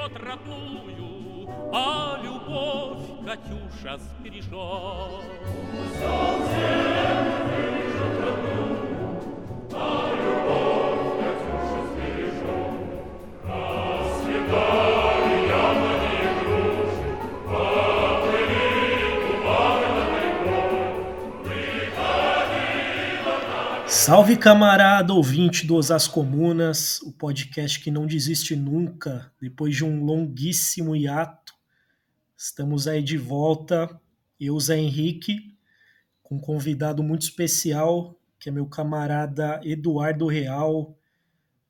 бережет родную, а любовь Катюша сбережет. Salve camarada ouvinte do Osas Comunas, o podcast que não desiste nunca, depois de um longuíssimo hiato. Estamos aí de volta, eu, Zé Henrique, com um convidado muito especial, que é meu camarada Eduardo Real,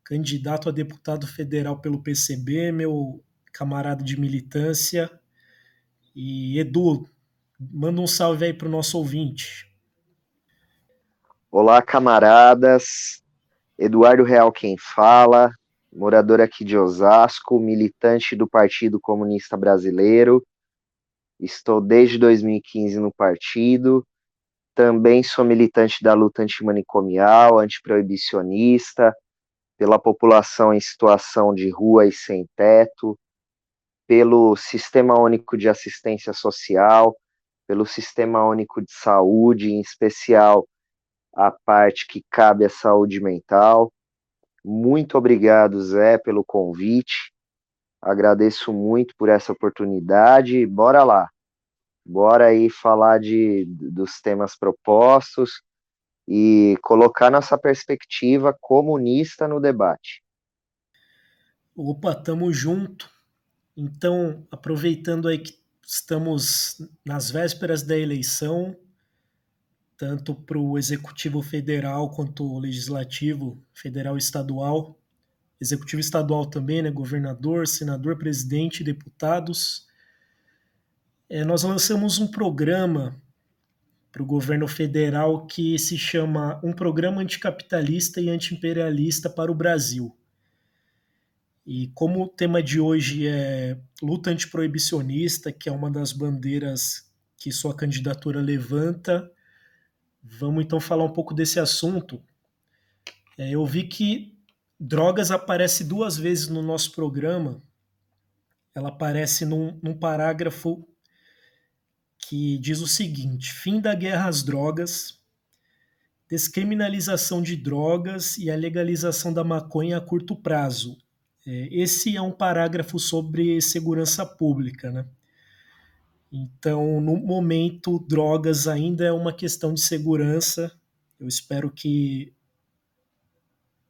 candidato a deputado federal pelo PCB, meu camarada de militância. E Edu, manda um salve aí para o nosso ouvinte. Olá, camaradas. Eduardo Real quem fala, morador aqui de Osasco, militante do Partido Comunista Brasileiro. Estou desde 2015 no partido. Também sou militante da luta antimanicomial, antiproibicionista, pela população em situação de rua e sem teto, pelo Sistema Único de Assistência Social, pelo Sistema Único de Saúde, em especial a parte que cabe à saúde mental. Muito obrigado, Zé, pelo convite. Agradeço muito por essa oportunidade. Bora lá. Bora aí falar de, dos temas propostos e colocar nossa perspectiva comunista no debate. Opa, tamo junto. Então, aproveitando aí que estamos nas vésperas da eleição, tanto para o executivo federal quanto o legislativo federal e estadual. Executivo estadual também, né? Governador, senador, presidente, deputados. É, nós lançamos um programa para o governo federal que se chama Um Programa Anticapitalista e Antiimperialista para o Brasil. E como o tema de hoje é luta antiproibicionista, que é uma das bandeiras que sua candidatura levanta, Vamos então falar um pouco desse assunto. É, eu vi que drogas aparece duas vezes no nosso programa. Ela aparece num, num parágrafo que diz o seguinte: fim da guerra às drogas, descriminalização de drogas e a legalização da maconha a curto prazo. É, esse é um parágrafo sobre segurança pública, né? Então, no momento, drogas ainda é uma questão de segurança. Eu espero que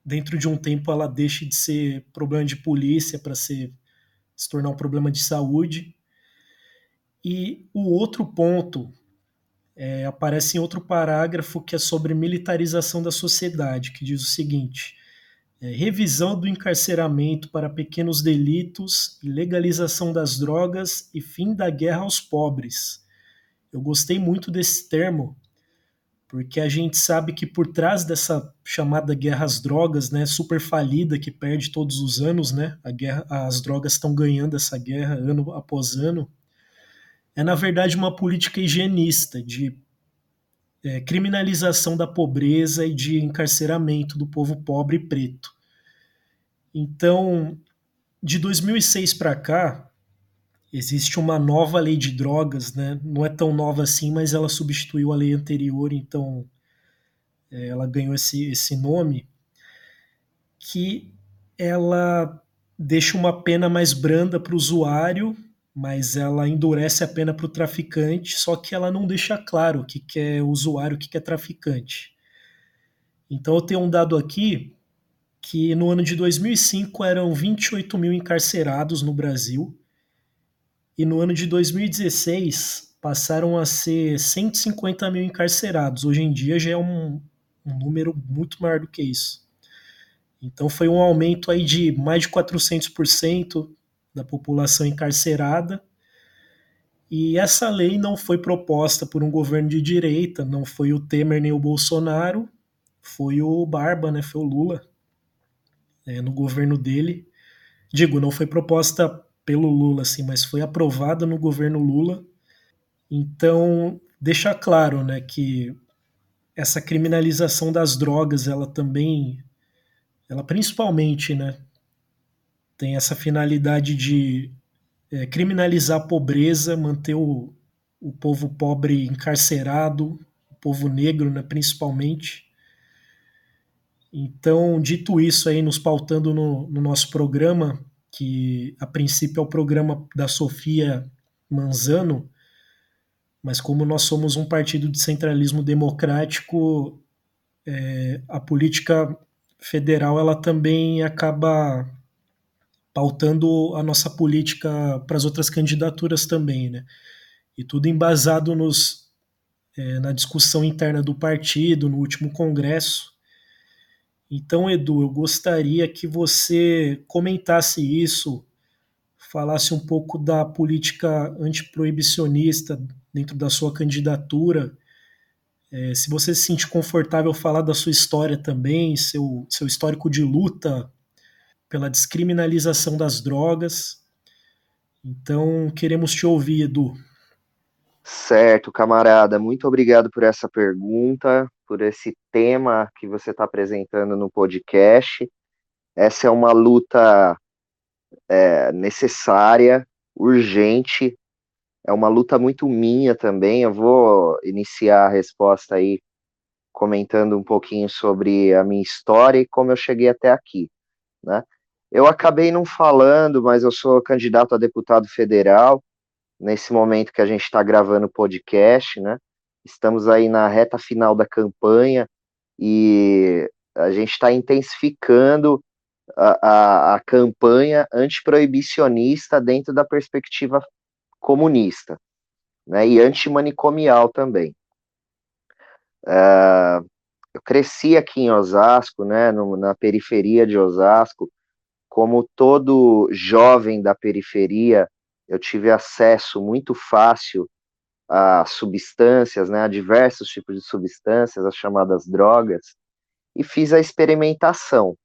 dentro de um tempo ela deixe de ser problema de polícia para se tornar um problema de saúde. E o outro ponto é, aparece em outro parágrafo que é sobre militarização da sociedade, que diz o seguinte: é, revisão do encarceramento para pequenos delitos, legalização das drogas e fim da guerra aos pobres. Eu gostei muito desse termo, porque a gente sabe que por trás dessa chamada guerra às drogas, né, super falida que perde todos os anos, né, a guerra, as drogas estão ganhando essa guerra ano após ano, é na verdade uma política higienista de é, criminalização da pobreza e de encarceramento do povo pobre e preto. Então, de 2006 para cá, existe uma nova lei de drogas, né? Não é tão nova assim, mas ela substituiu a lei anterior, então é, ela ganhou esse, esse nome, que ela deixa uma pena mais branda para o usuário mas ela endurece a pena para o traficante, só que ela não deixa claro o que, que é usuário, o que, que é traficante. Então eu tenho um dado aqui que no ano de 2005 eram 28 mil encarcerados no Brasil e no ano de 2016 passaram a ser 150 mil encarcerados. Hoje em dia já é um, um número muito maior do que isso. Então foi um aumento aí de mais de 400% da população encarcerada. E essa lei não foi proposta por um governo de direita, não foi o Temer nem o Bolsonaro, foi o Barba, né? Foi o Lula, é, no governo dele. Digo, não foi proposta pelo Lula, assim, mas foi aprovada no governo Lula. Então, deixa claro, né, que essa criminalização das drogas, ela também, ela principalmente, né, tem essa finalidade de é, criminalizar a pobreza, manter o, o povo pobre encarcerado, o povo negro, né, principalmente. Então, dito isso aí, nos pautando no, no nosso programa, que a princípio é o programa da Sofia Manzano, mas como nós somos um partido de centralismo democrático, é, a política federal ela também acaba pautando a nossa política para as outras candidaturas também, né? E tudo embasado nos, é, na discussão interna do partido, no último congresso. Então, Edu, eu gostaria que você comentasse isso, falasse um pouco da política antiproibicionista dentro da sua candidatura. É, se você se sente confortável falar da sua história também, seu, seu histórico de luta pela descriminalização das drogas. Então, queremos te ouvir, Edu. Certo, camarada. Muito obrigado por essa pergunta, por esse tema que você está apresentando no podcast. Essa é uma luta é, necessária, urgente. É uma luta muito minha também. Eu vou iniciar a resposta aí comentando um pouquinho sobre a minha história e como eu cheguei até aqui, né? Eu acabei não falando, mas eu sou candidato a deputado federal nesse momento que a gente está gravando o podcast, né? Estamos aí na reta final da campanha e a gente está intensificando a, a, a campanha antiproibicionista dentro da perspectiva comunista, né? E antimanicomial também. Uh, eu cresci aqui em Osasco, né? No, na periferia de Osasco, como todo jovem da periferia eu tive acesso muito fácil a substâncias, né, a diversos tipos de substâncias, as chamadas drogas, e fiz a experimentação.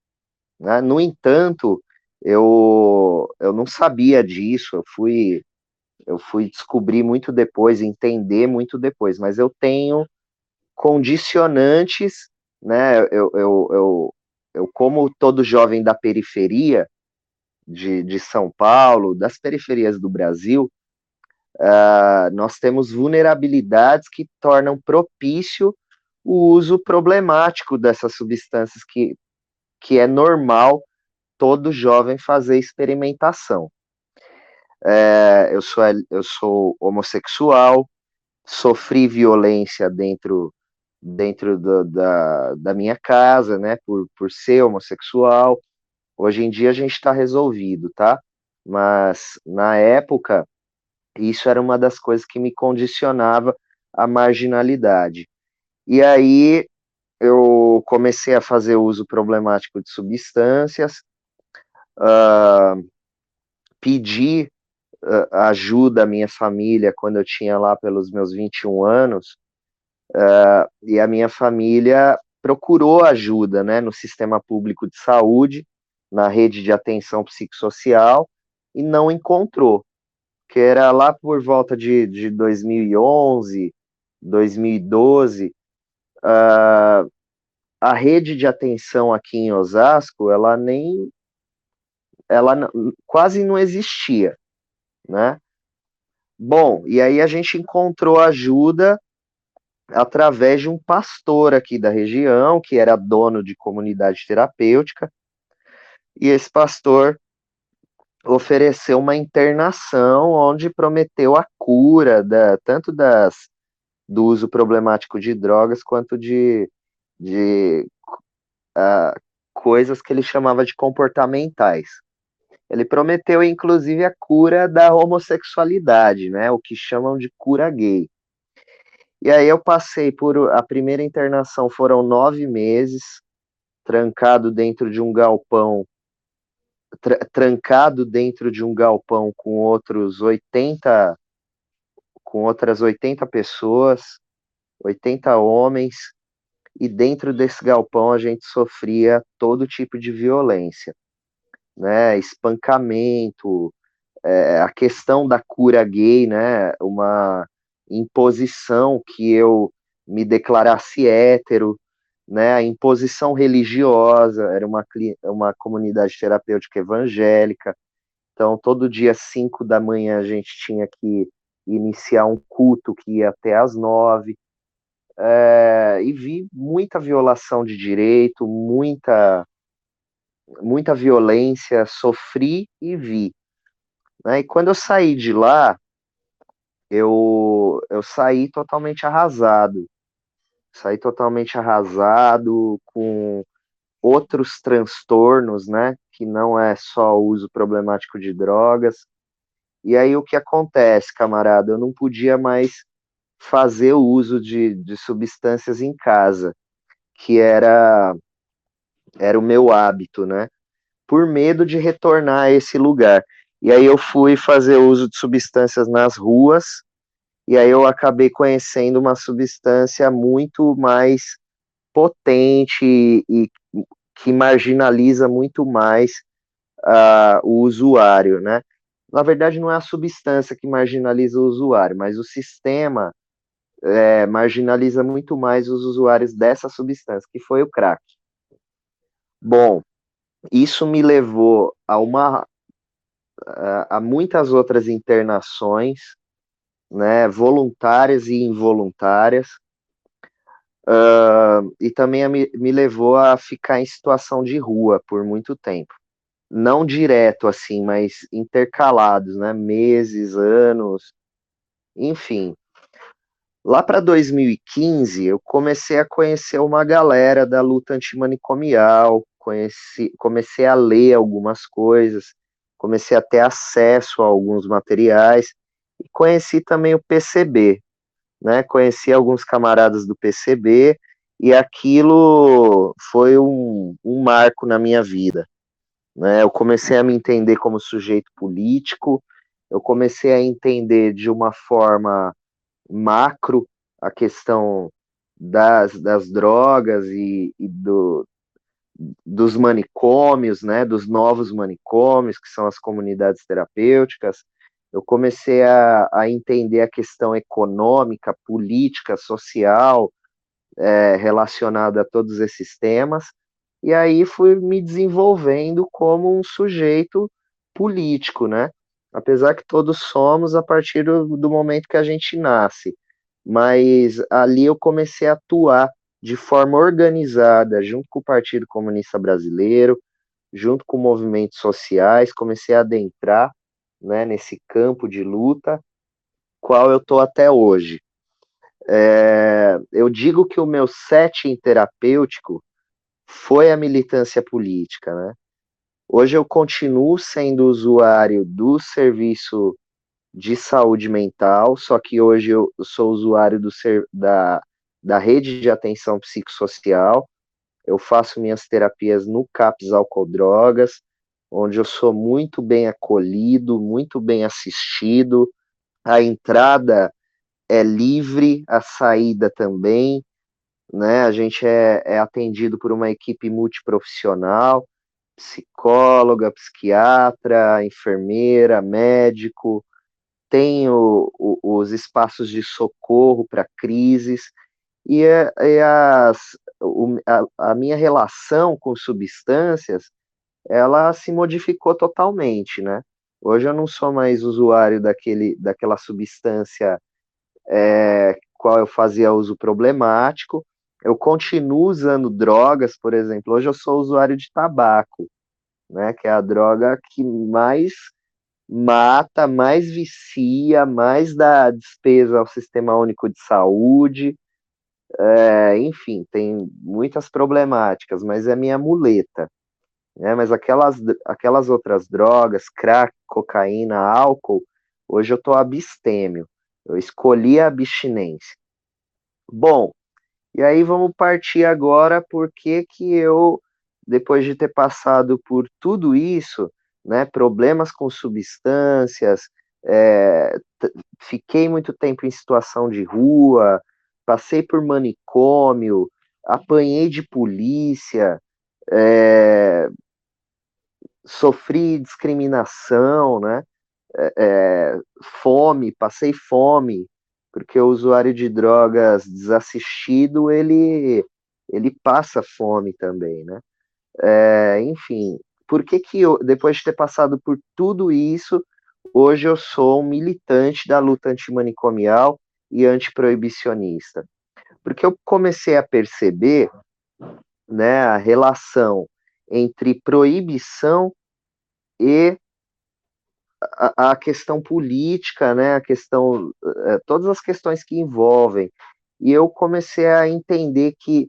Né? No entanto, eu, eu não sabia disso, eu fui, eu fui descobrir muito depois, entender muito depois, mas eu tenho condicionantes, né, eu, eu, eu, eu como todo jovem da periferia, de, de São Paulo, das periferias do Brasil, uh, nós temos vulnerabilidades que tornam propício o uso problemático dessas substâncias que, que é normal todo jovem fazer experimentação. É, eu, sou, eu sou homossexual, sofri violência dentro dentro do, da, da minha casa, né, por, por ser homossexual, Hoje em dia a gente está resolvido, tá? Mas na época, isso era uma das coisas que me condicionava à marginalidade. E aí eu comecei a fazer uso problemático de substâncias, uh, pedi uh, ajuda à minha família quando eu tinha lá pelos meus 21 anos, uh, e a minha família procurou ajuda né, no sistema público de saúde, na rede de atenção psicossocial e não encontrou, que era lá por volta de, de 2011, 2012, uh, a rede de atenção aqui em Osasco, ela nem, ela quase não existia, né? Bom, e aí a gente encontrou ajuda através de um pastor aqui da região, que era dono de comunidade terapêutica, e esse pastor ofereceu uma internação onde prometeu a cura da, tanto das, do uso problemático de drogas quanto de, de uh, coisas que ele chamava de comportamentais. Ele prometeu, inclusive, a cura da homossexualidade, né, o que chamam de cura gay. E aí eu passei por a primeira internação foram nove meses, trancado dentro de um galpão tra trancado dentro de um galpão com outros 80 com outras 80 pessoas, 80 homens, e dentro desse galpão a gente sofria todo tipo de violência, né, espancamento, é, a questão da cura gay, né, uma imposição que eu me declarasse hétero, né, a imposição religiosa, era uma, uma comunidade terapêutica evangélica, então todo dia 5 da manhã a gente tinha que iniciar um culto que ia até às nove, é, e vi muita violação de direito, muita muita violência, sofri e vi. Né? E quando eu saí de lá, eu, eu saí totalmente arrasado. Saí totalmente arrasado, com outros transtornos, né? Que não é só o uso problemático de drogas. E aí o que acontece, camarada? Eu não podia mais fazer o uso de, de substâncias em casa, que era era o meu hábito, né? Por medo de retornar a esse lugar. E aí eu fui fazer uso de substâncias nas ruas, e aí eu acabei conhecendo uma substância muito mais potente e, que marginaliza muito mais uh, o usuário, né? Na verdade, não é a substância que marginaliza o usuário, mas o sistema é, marginaliza muito mais os usuários dessa substância, que foi o crack. Bom, isso me levou a uma a, muitas outras internações, né, voluntárias e involuntárias, uh, e também me, me levou a ficar em situação de rua por muito tempo. Não direto assim, mas intercalados, né, meses, anos, enfim. Lá para 2015, eu comecei a conhecer uma galera da luta antimanicomial, conheci, comecei a ler algumas coisas, comecei a ter acesso a alguns materiais e conheci também o PCB, né? Conheci alguns camaradas do PCB e aquilo foi um, um marco na minha vida, né? Eu comecei a me entender como sujeito político, eu comecei a entender de uma forma macro a questão das, das drogas e, e do, dos manicômios, né, dos novos manicômios, que são as comunidades terapêuticas, eu comecei a, a entender a questão econômica, política, social, é, relacionada a todos esses temas, e aí fui me desenvolvendo como um sujeito político, né? Apesar que todos somos a partir do, do momento que a gente nasce, mas ali eu comecei a atuar de forma organizada, junto com o Partido Comunista Brasileiro, junto com movimentos sociais, comecei a adentrar né, nesse campo de luta, qual eu estou até hoje. É, eu digo que o meu setting terapêutico foi a militância política, né? Hoje eu continuo sendo usuário do serviço de saúde mental, só que hoje eu sou usuário do, da, da rede de atenção psicossocial. Eu faço minhas terapias no CAPS Álcool Drogas, onde eu sou muito bem acolhido, muito bem assistido. A entrada é livre, a saída também. Né? A gente é, é atendido por uma equipe multiprofissional, psicóloga, psiquiatra, enfermeira, médico, tem o, o, os espaços de socorro para crises e, é, e as, o, a, a, minha relação com substâncias ela se modificou totalmente, né? Hoje eu não sou mais usuário daquele, daquela substância é, qual eu fazia uso problemático. Eu continuo usando drogas, por exemplo. Hoje eu sou usuário de tabaco, né? Que é a droga que mais mata, mais vicia, mais dá despesa ao sistema único de saúde. É, enfim, tem muitas problemáticas, mas é minha muleta. Né? Mas aquelas, aquelas outras drogas, crack, cocaína, álcool, hoje eu estou abstêmio. Eu escolhi a abstinência. Bom, e aí vamos partir agora porque que eu, depois de ter passado por tudo isso, né, problemas com substâncias, é, fiquei muito tempo em situação de rua, passei por manicômio, apanhei de polícia, é, sofri discriminação, né? É, é, fome, passei fome, porque o usuário de drogas desassistido, ele, ele passa fome também, né? É, enfim, por que que eu, depois de ter passado por tudo isso, hoje eu sou um militante da luta antimanicomial e antiproibicionista? Porque eu comecei a perceber, né, a relação entre proibição e a, a questão política, né, a questão, é, todas as questões que envolvem. E eu comecei a entender que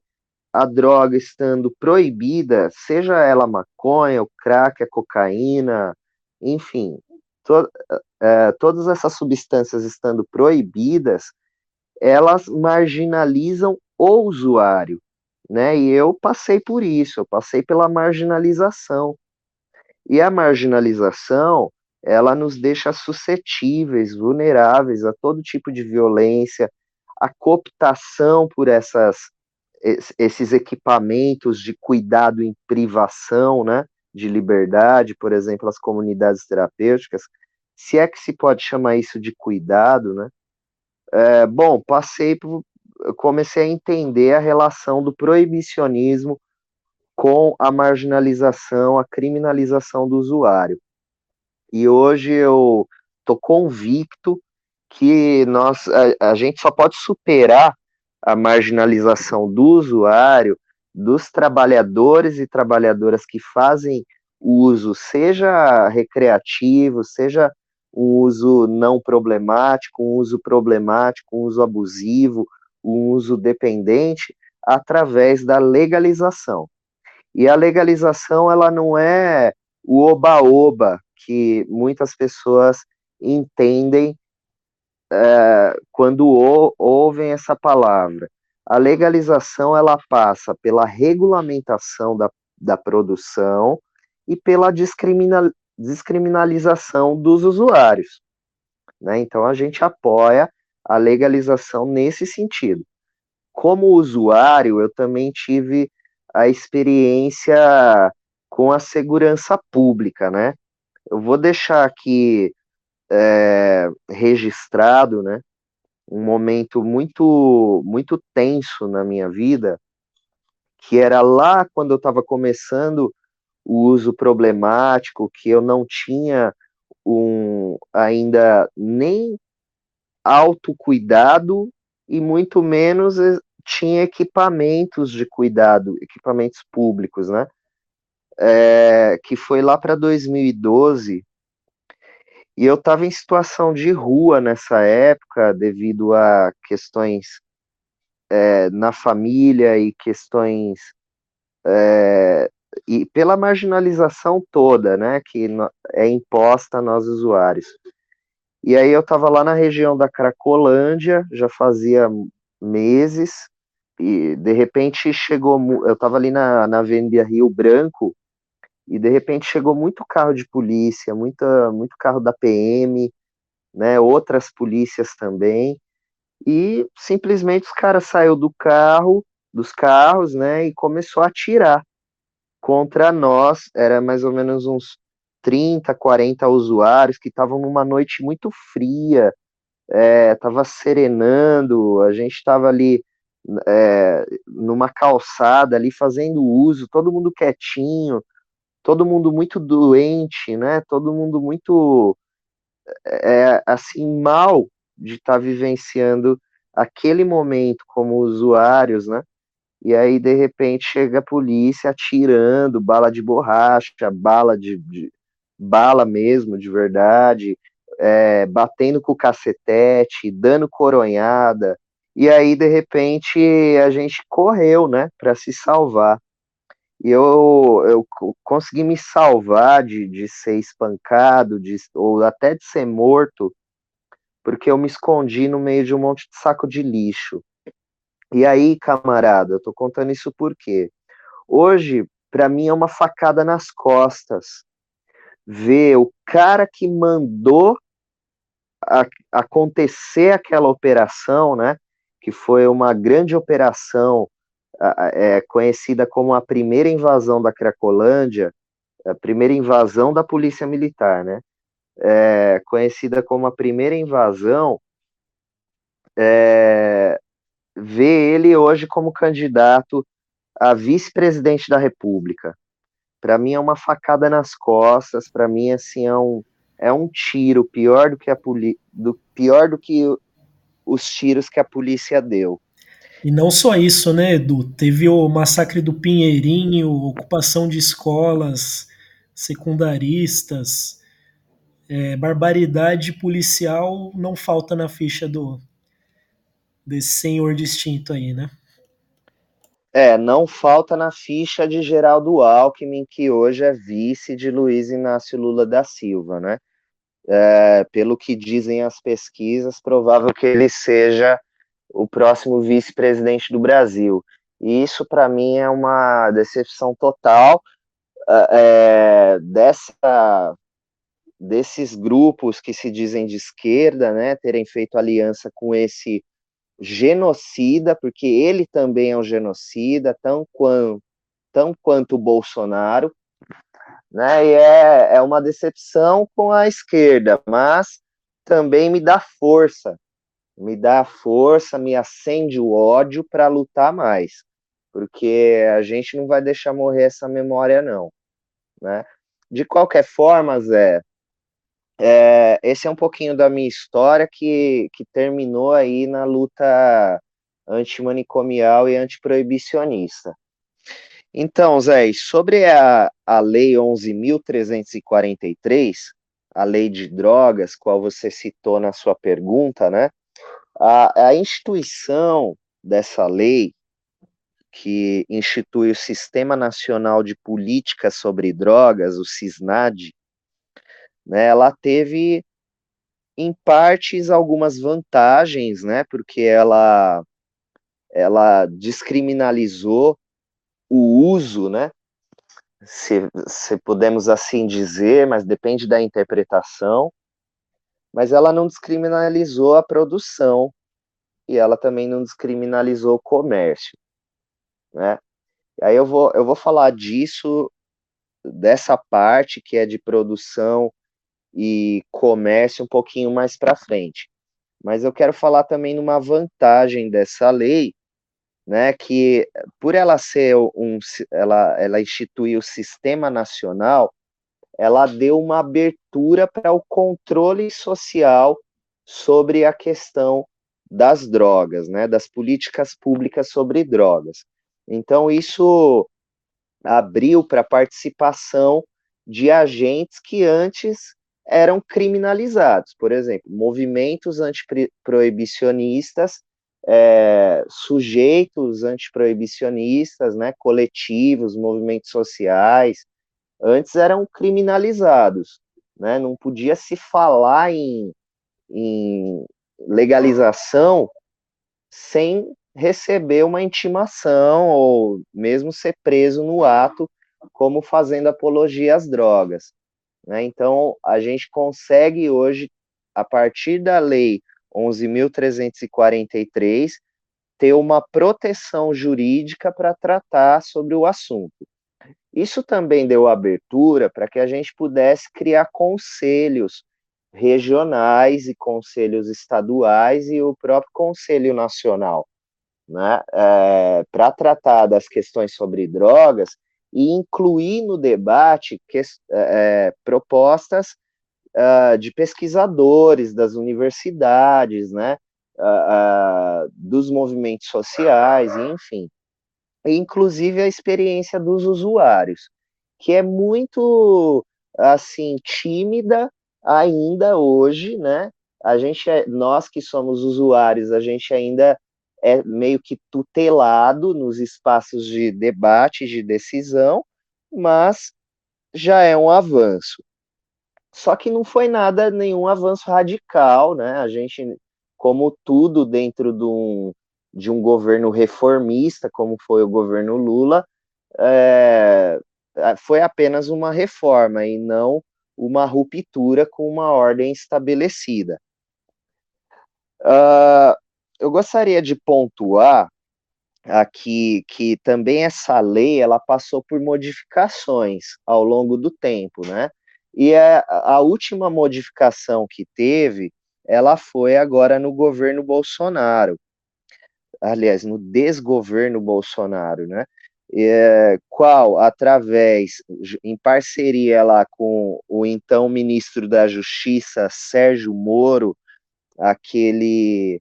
a droga estando proibida, seja ela maconha, o crack, a cocaína, enfim, to, é, todas essas substâncias estando proibidas, elas marginalizam o usuário, né? E eu passei por isso, eu passei pela marginalização. E a marginalização, ela nos deixa suscetíveis, vulneráveis a todo tipo de violência, a cooptação por essas esses equipamentos de cuidado em privação, né, de liberdade, por exemplo, as comunidades terapêuticas, se é que se pode chamar isso de cuidado, né? É, bom, passei por, comecei a entender a relação do proibicionismo com a marginalização, a criminalização do usuário. E hoje eu tô convicto que nós a, a gente só pode superar a marginalização do usuário, dos trabalhadores e trabalhadoras que fazem uso, seja recreativo, seja um uso não problemático, um uso problemático, um uso abusivo, um uso dependente, através da legalização. E a legalização, ela não é o oba-oba que muitas pessoas entendem é, quando ou, ouvem essa palavra. A legalização ela passa pela regulamentação da, da produção e pela discrimina, descriminalização dos usuários. Né? Então a gente apoia a legalização nesse sentido. Como usuário, eu também tive a experiência com a segurança pública, né? Eu vou deixar aqui é, registrado, né? Um momento muito, muito tenso na minha vida, que era lá quando eu estava começando o uso problemático, que eu não tinha um ainda nem autocuidado e muito menos tinha equipamentos de cuidado, equipamentos públicos, né? É, que foi lá para 2012, e eu estava em situação de rua nessa época, devido a questões é, na família e questões. É, e pela marginalização toda, né, que é imposta a nós usuários. E aí eu estava lá na região da Cracolândia, já fazia meses, e de repente chegou, eu estava ali na, na Avenida Rio Branco, e de repente chegou muito carro de polícia, muita, muito carro da PM, né, outras polícias também, e simplesmente os caras saiu do carro, dos carros, né, e começou a atirar contra nós, era mais ou menos uns 30, 40 usuários que estavam numa noite muito fria, estava é, serenando, a gente estava ali é, numa calçada ali fazendo uso, todo mundo quietinho, todo mundo muito doente, né? Todo mundo muito é, assim mal de estar tá vivenciando aquele momento como usuários, né? E aí de repente chega a polícia atirando bala de borracha, bala de, de bala mesmo de verdade, é, batendo com o cacetete, dando coronhada. E aí de repente a gente correu, né, para se salvar. E eu, eu consegui me salvar de, de ser espancado, de, ou até de ser morto, porque eu me escondi no meio de um monte de saco de lixo. E aí, camarada, eu tô contando isso porque hoje, para mim, é uma facada nas costas ver o cara que mandou a, acontecer aquela operação, né? Que foi uma grande operação é conhecida como a primeira invasão da Cracolândia, a primeira invasão da polícia militar, né? É conhecida como a primeira invasão, é, vê ele hoje como candidato a vice-presidente da República. Para mim é uma facada nas costas, para mim assim é um, é um tiro pior do que a do pior do que os tiros que a polícia deu. E não só isso, né, Edu? Teve o massacre do Pinheirinho, ocupação de escolas secundaristas, é, barbaridade policial não falta na ficha do desse senhor distinto aí, né? É, não falta na ficha de Geraldo Alckmin, que hoje é vice de Luiz Inácio Lula da Silva, né? É, pelo que dizem as pesquisas, provável que ele seja o próximo vice-presidente do Brasil. E isso, para mim, é uma decepção total é, dessa, desses grupos que se dizem de esquerda, né, terem feito aliança com esse genocida, porque ele também é um genocida, tão quanto, tão quanto o Bolsonaro, né, e é, é uma decepção com a esquerda, mas também me dá força, me dá força, me acende o ódio para lutar mais, porque a gente não vai deixar morrer essa memória, não, né. De qualquer forma, Zé, é, esse é um pouquinho da minha história que, que terminou aí na luta antimanicomial e antiproibicionista. Então, Zé, sobre a, a Lei 11.343, a lei de drogas, qual você citou na sua pergunta, né? A, a instituição dessa lei, que institui o Sistema Nacional de Política sobre Drogas, o SISNAD, né, ela teve em partes algumas vantagens, né, porque ela ela descriminalizou o uso, né, se, se podemos assim dizer, mas depende da interpretação, mas ela não descriminalizou a produção e ela também não descriminalizou o comércio, né? Aí eu vou, eu vou falar disso, dessa parte que é de produção e comércio um pouquinho mais para frente. Mas eu quero falar também numa vantagem dessa lei, né, que por ela ser um, ela, ela institui o sistema nacional, ela deu uma abertura para o controle social sobre a questão das drogas, né, das políticas públicas sobre drogas. Então isso abriu para participação de agentes que antes eram criminalizados. Por exemplo, movimentos antiproibicionistas, é, sujeitos antiproibicionistas, né, coletivos, movimentos sociais, antes eram criminalizados. Né, não podia se falar em, em legalização sem receber uma intimação ou mesmo ser preso no ato como fazendo apologia às drogas. Né? Então, a gente consegue hoje, a partir da Lei 11.343, ter uma proteção jurídica para tratar sobre o assunto. Isso também deu abertura para que a gente pudesse criar conselhos regionais e conselhos estaduais e o próprio Conselho Nacional, né, é, para tratar das questões sobre drogas e incluir no debate que, é, propostas uh, de pesquisadores das universidades, né, uh, uh, dos movimentos sociais, enfim, inclusive a experiência dos usuários, que é muito assim tímida ainda hoje, né? A gente, é, nós que somos usuários, a gente ainda é meio que tutelado nos espaços de debate, de decisão, mas já é um avanço. Só que não foi nada, nenhum avanço radical, né? A gente, como tudo dentro de um, de um governo reformista, como foi o governo Lula, é, foi apenas uma reforma e não uma ruptura com uma ordem estabelecida. Uh, eu gostaria de pontuar aqui que também essa lei ela passou por modificações ao longo do tempo, né? E a, a última modificação que teve, ela foi agora no governo Bolsonaro, aliás, no desgoverno Bolsonaro, né? é, qual, através, em parceria lá com o então ministro da Justiça, Sérgio Moro, aquele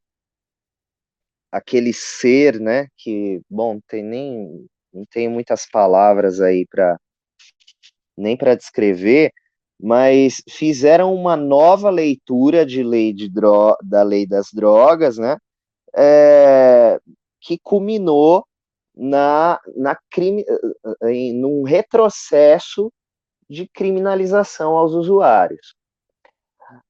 aquele ser, né, que, bom, tem nem não tem muitas palavras aí para nem para descrever, mas fizeram uma nova leitura de lei de dro da lei das drogas, né, é, que culminou na, na crime, em num retrocesso de criminalização aos usuários.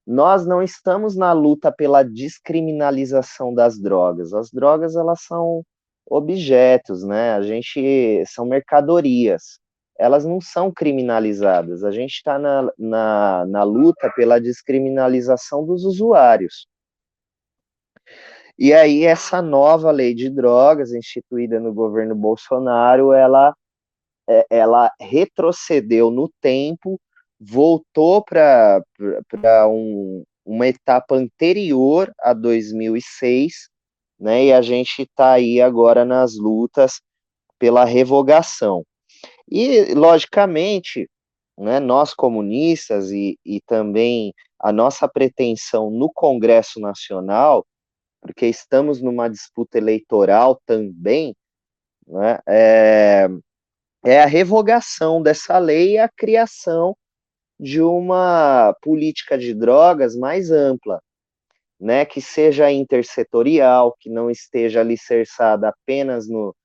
Nós não estamos na luta pela descriminalização das drogas. As drogas elas são objetos, né? A gente são mercadorias. Elas não são criminalizadas. A gente está na, na, na luta pela descriminalização dos usuários. E aí essa nova lei de drogas instituída no governo Bolsonaro, ela é, ela retrocedeu no tempo, voltou para um, uma etapa anterior a 2006, né? E a gente está aí agora nas lutas pela revogação. E, logicamente, né, nós comunistas e, e também a nossa pretensão no Congresso Nacional porque estamos numa disputa eleitoral também, né, é, é a revogação dessa lei e a criação de uma política de drogas mais ampla, né, que seja intersetorial, que não esteja alicerçada apenas no,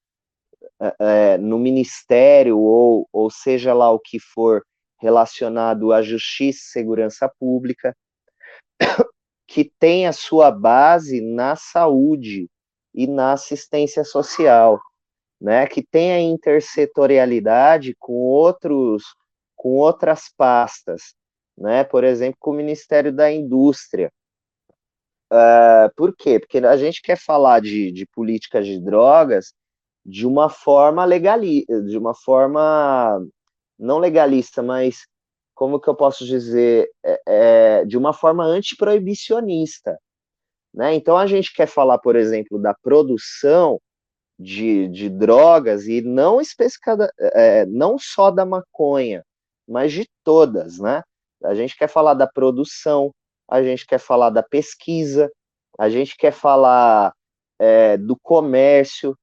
é, no ministério ou, ou seja lá o que for relacionado à justiça e segurança pública, que tem a sua base na saúde e na assistência social, né, que tem a intersetorialidade com outros com outras pastas, né, por exemplo, com o Ministério da Indústria. Uh, por quê? Porque a gente quer falar de, de políticas de drogas de uma forma legalista, de uma forma não legalista, mas como que eu posso dizer, é, é, de uma forma antiproibicionista. Né? Então, a gente quer falar, por exemplo, da produção de, de drogas e não especificada, é, não só da maconha, mas de todas, né? A gente quer falar da produção, a gente quer falar da pesquisa, a gente quer falar é, do comércio,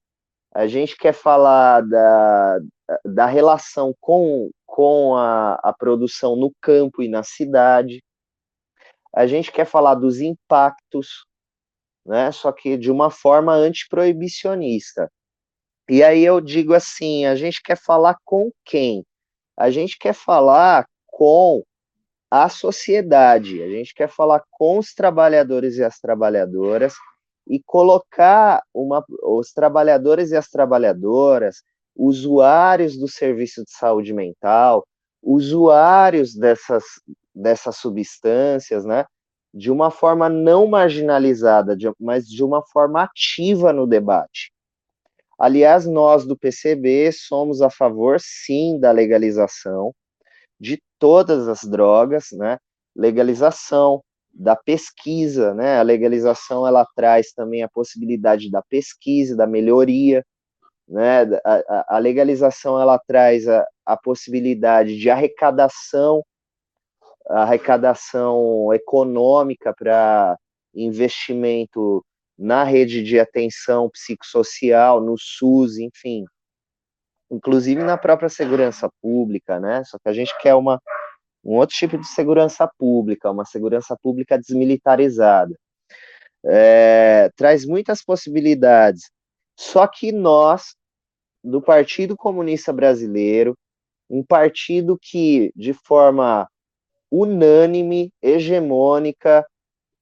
a gente quer falar da, da relação com, com a, a produção no campo e na cidade. A gente quer falar dos impactos, né? Só que de uma forma antiproibicionista. E aí eu digo assim, a gente quer falar com quem? A gente quer falar com a sociedade, a gente quer falar com os trabalhadores e as trabalhadoras e colocar uma, os trabalhadores e as trabalhadoras usuários do serviço de saúde mental, usuários dessas, dessas substâncias, né, de uma forma não marginalizada, de, mas de uma forma ativa no debate. Aliás, nós do PCB somos a favor, sim, da legalização de todas as drogas, né, legalização da pesquisa, né, a legalização ela traz também a possibilidade da pesquisa, da melhoria, né? A, a legalização ela traz a, a possibilidade de arrecadação, arrecadação econômica para investimento na rede de atenção psicossocial, no SUS, enfim, inclusive na própria segurança pública, né? Só que a gente quer uma, um outro tipo de segurança pública, uma segurança pública desmilitarizada. É, traz muitas possibilidades. Só que nós, do Partido Comunista Brasileiro, um partido que, de forma unânime, hegemônica,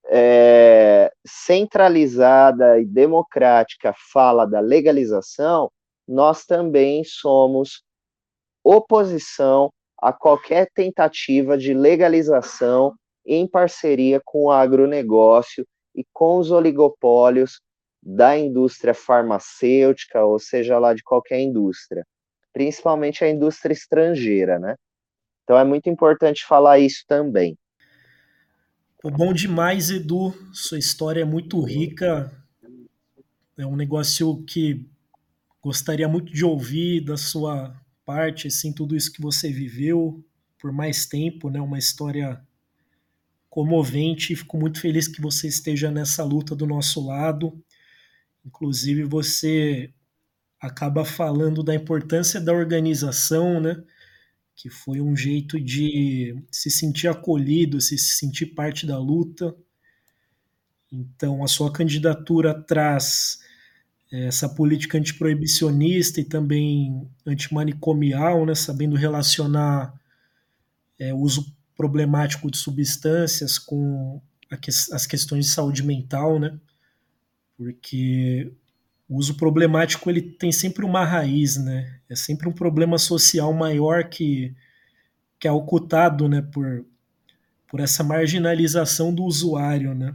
é, centralizada e democrática, fala da legalização, nós também somos oposição a qualquer tentativa de legalização em parceria com o agronegócio e com os oligopólios da indústria farmacêutica, ou seja lá de qualquer indústria, principalmente a indústria estrangeira, né? Então é muito importante falar isso também. Bom demais, Edu. Sua história é muito rica. É um negócio que gostaria muito de ouvir da sua parte, assim, tudo isso que você viveu por mais tempo, né? Uma história comovente. Fico muito feliz que você esteja nessa luta do nosso lado. Inclusive, você acaba falando da importância da organização, né? Que foi um jeito de se sentir acolhido, se sentir parte da luta. Então, a sua candidatura traz é, essa política antiproibicionista e também antimanicomial, né, sabendo relacionar é, o uso problemático de substâncias com que, as questões de saúde mental, né? Porque o uso problemático ele tem sempre uma raiz, né? É sempre um problema social maior que, que é ocultado, né? Por, por essa marginalização do usuário, né?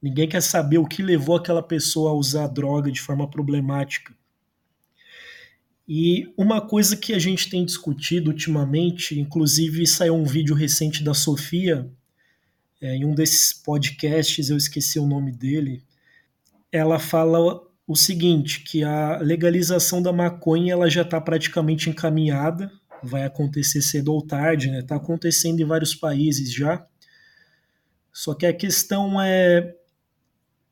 Ninguém quer saber o que levou aquela pessoa a usar a droga de forma problemática. E uma coisa que a gente tem discutido ultimamente, inclusive saiu um vídeo recente da Sofia, é, em um desses podcasts, eu esqueci o nome dele, ela fala o seguinte, que a legalização da maconha ela já está praticamente encaminhada, vai acontecer cedo ou tarde, está né? Tá acontecendo em vários países já. Só que a questão é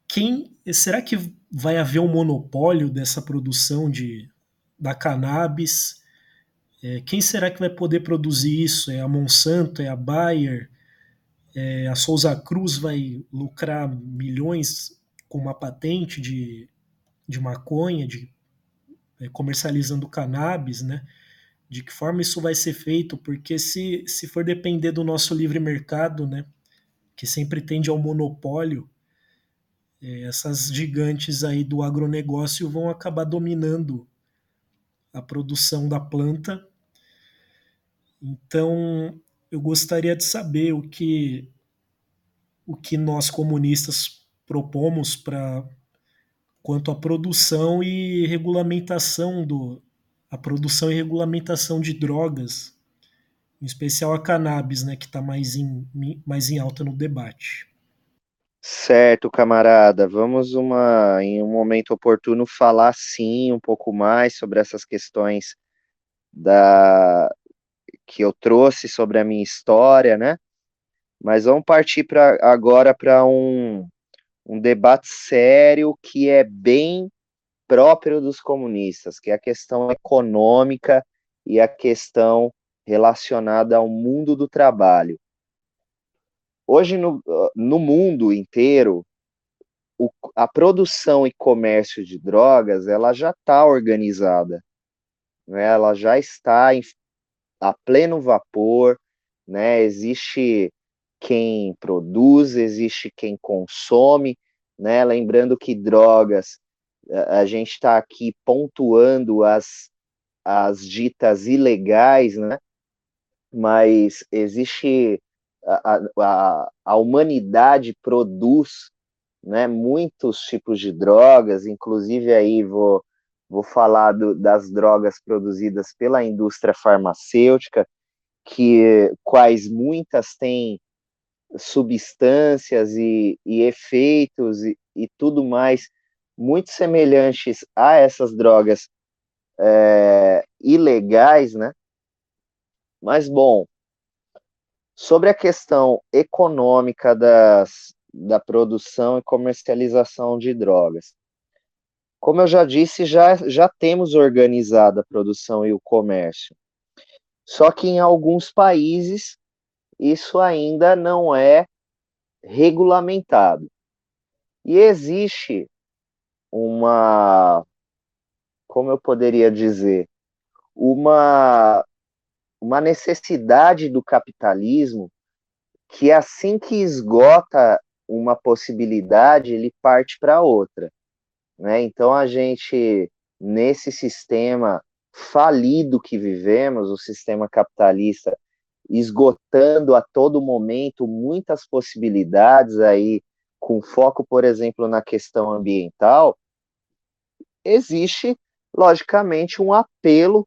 quem será que vai haver um monopólio dessa produção de da cannabis? É, quem será que vai poder produzir isso? É a Monsanto? É a Bayer? É, a Souza Cruz vai lucrar milhões com uma patente de, de maconha, de é, comercializando cannabis, né? De que forma isso vai ser feito? Porque se, se for depender do nosso livre mercado, né? Que sempre tende ao monopólio, é, essas gigantes aí do agronegócio vão acabar dominando a produção da planta. Então, eu gostaria de saber o que o que nós comunistas propomos para quanto à produção e regulamentação do a produção e regulamentação de drogas, em especial a cannabis, né, que está mais em, mais em alta no debate. Certo, camarada. Vamos uma, em um momento oportuno falar sim um pouco mais sobre essas questões da que eu trouxe sobre a minha história, né? Mas vamos partir para agora para um, um debate sério que é bem próprio dos comunistas, que é a questão econômica e a questão relacionada ao mundo do trabalho. Hoje, no, no mundo inteiro, o, a produção e comércio de drogas ela já está organizada, né? ela já está em, a pleno vapor, né? existe quem produz, existe quem consome, né? lembrando que drogas, a, gente está aqui pontuando as, as ditas ilegais, né? mas existe a, a, a humanidade produz né, muitos tipos de drogas, inclusive aí vou, vou falar do, das drogas produzidas pela indústria farmacêutica, que quais muitas têm substâncias e, e efeitos e, e, tudo mais muito semelhantes a essas drogas é, ilegais, né? Mas bom, Sobre a questão econômica das, da produção e comercialização de drogas. Como eu já disse, já, já temos organizado a produção e o comércio. Só que em alguns países isso ainda não é regulamentado. E existe uma, como eu poderia dizer, uma uma necessidade do capitalismo que assim que esgota uma possibilidade, ele parte para outra. Né? Então a gente, nesse sistema falido que vivemos, o sistema capitalista, esgotando a todo momento muitas possibilidades aí, com foco, por exemplo, na questão ambiental, existe, logicamente, um apelo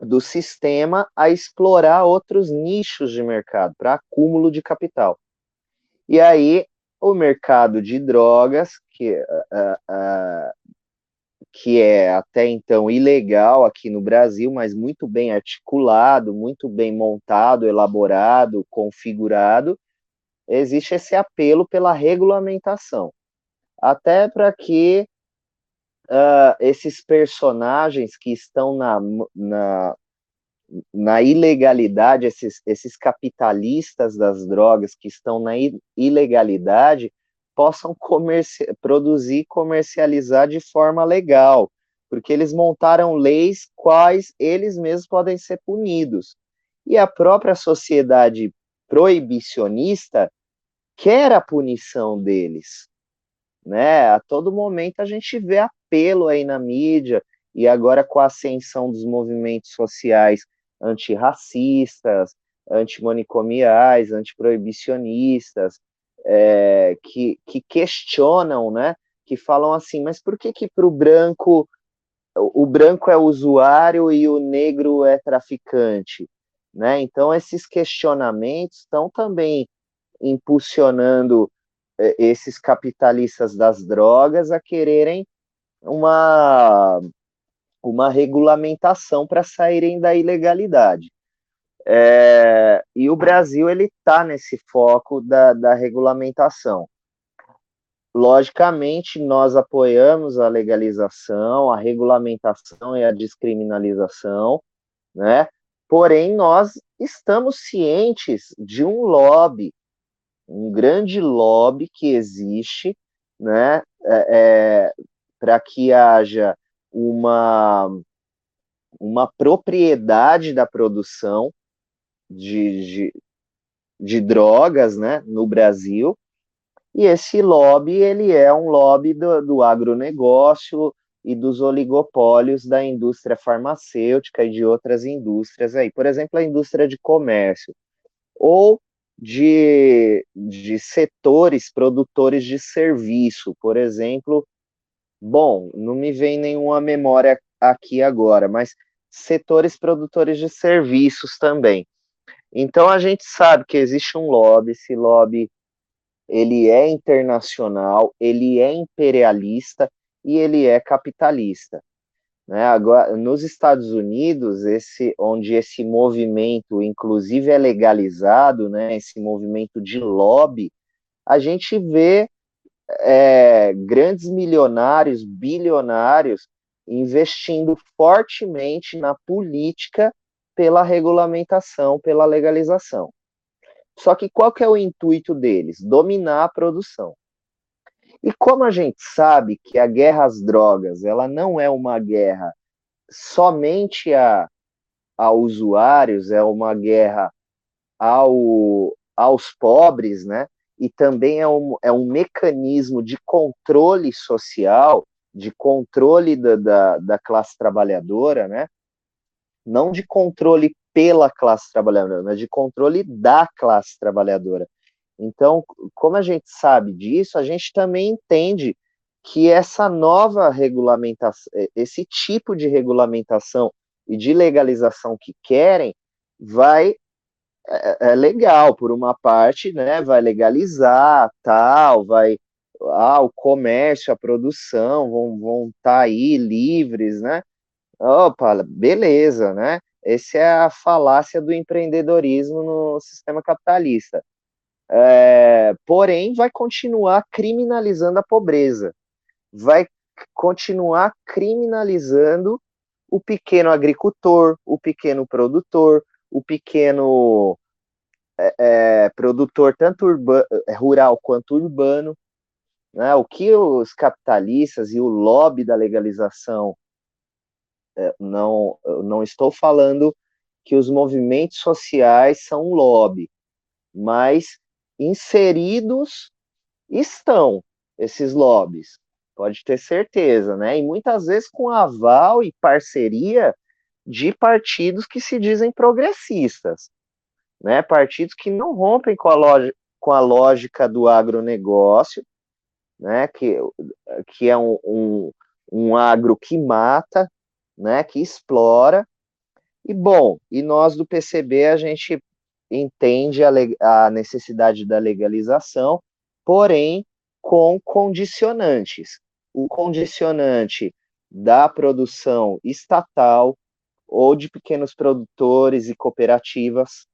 do sistema a explorar outros nichos de mercado para acúmulo de capital. E aí o mercado de drogas, que, uh, uh, que é até então ilegal aqui no Brasil, mas muito bem articulado, muito bem montado, elaborado, configurado, existe esse apelo pela regulamentação. Até para que uh, esses personagens que estão na, na, na ilegalidade, esses, esses capitalistas das drogas que estão na ilegalidade, possam comerci produzir e comercializar de forma legal, porque eles montaram leis quais eles mesmos podem ser punidos. E a própria sociedade proibicionista quer a punição deles. Né? A todo momento a gente vê apelo aí na mídia, e agora com a ascensão dos movimentos sociais antirracistas, antimanicomiais, antiproibicionistas, é, que, que questionam, né? Que falam assim, mas por que que para o branco o branco é usuário e o negro é traficante, né? Então esses questionamentos estão também impulsionando é, esses capitalistas das drogas a quererem uma uma regulamentação para saírem da ilegalidade. É, e o Brasil ele está nesse foco da, da regulamentação. Logicamente, nós apoiamos a legalização, a regulamentação e a descriminalização, né? Porém, nós estamos cientes de um lobby, um grande lobby que existe, né? É, é, Para que haja uma, uma propriedade da produção de, de, de drogas né, no Brasil, e esse lobby ele é um lobby do, do agronegócio e dos oligopólios da indústria farmacêutica e de outras indústrias aí, por exemplo, a indústria de comércio, ou de, de setores produtores de serviço, por exemplo, bom, não me vem nenhuma memória aqui agora, mas setores produtores de serviços também. Então a gente sabe que existe um lobby, esse lobby ele é internacional, ele é imperialista e ele é capitalista. Né? Agora, nos Estados Unidos, esse, onde esse movimento, inclusive, é legalizado, né? esse movimento de lobby, a gente vê é, grandes milionários, bilionários, investindo fortemente na política pela regulamentação, pela legalização. Só que qual que é o intuito deles? Dominar a produção. E como a gente sabe que a guerra às drogas, ela não é uma guerra somente a, a usuários, é uma guerra ao, aos pobres, né? E também é um, é um mecanismo de controle social, de controle da, da, da classe trabalhadora, né? Não de controle pela classe trabalhadora, mas de controle da classe trabalhadora. Então, como a gente sabe disso, a gente também entende que essa nova regulamentação, esse tipo de regulamentação e de legalização que querem, vai é, é legal por uma parte, né? Vai legalizar, tal, vai ah, o comércio, a produção vão vão estar tá aí livres, né? Opa, beleza, né? Essa é a falácia do empreendedorismo no sistema capitalista. É, porém, vai continuar criminalizando a pobreza, vai continuar criminalizando o pequeno agricultor, o pequeno produtor, o pequeno é, é, produtor, tanto é, rural quanto urbano. Né? O que os capitalistas e o lobby da legalização não, não estou falando que os movimentos sociais são um lobby, mas inseridos estão esses lobbies, pode ter certeza, né? E muitas vezes com aval e parceria de partidos que se dizem progressistas, né? Partidos que não rompem com a, lógica, com a lógica do agronegócio, né? Que, que é um, um, um agro que mata, né, que explora. E bom, e nós do PCB a gente entende a, a necessidade da legalização, porém com condicionantes. O condicionante da produção estatal ou de pequenos produtores e cooperativas.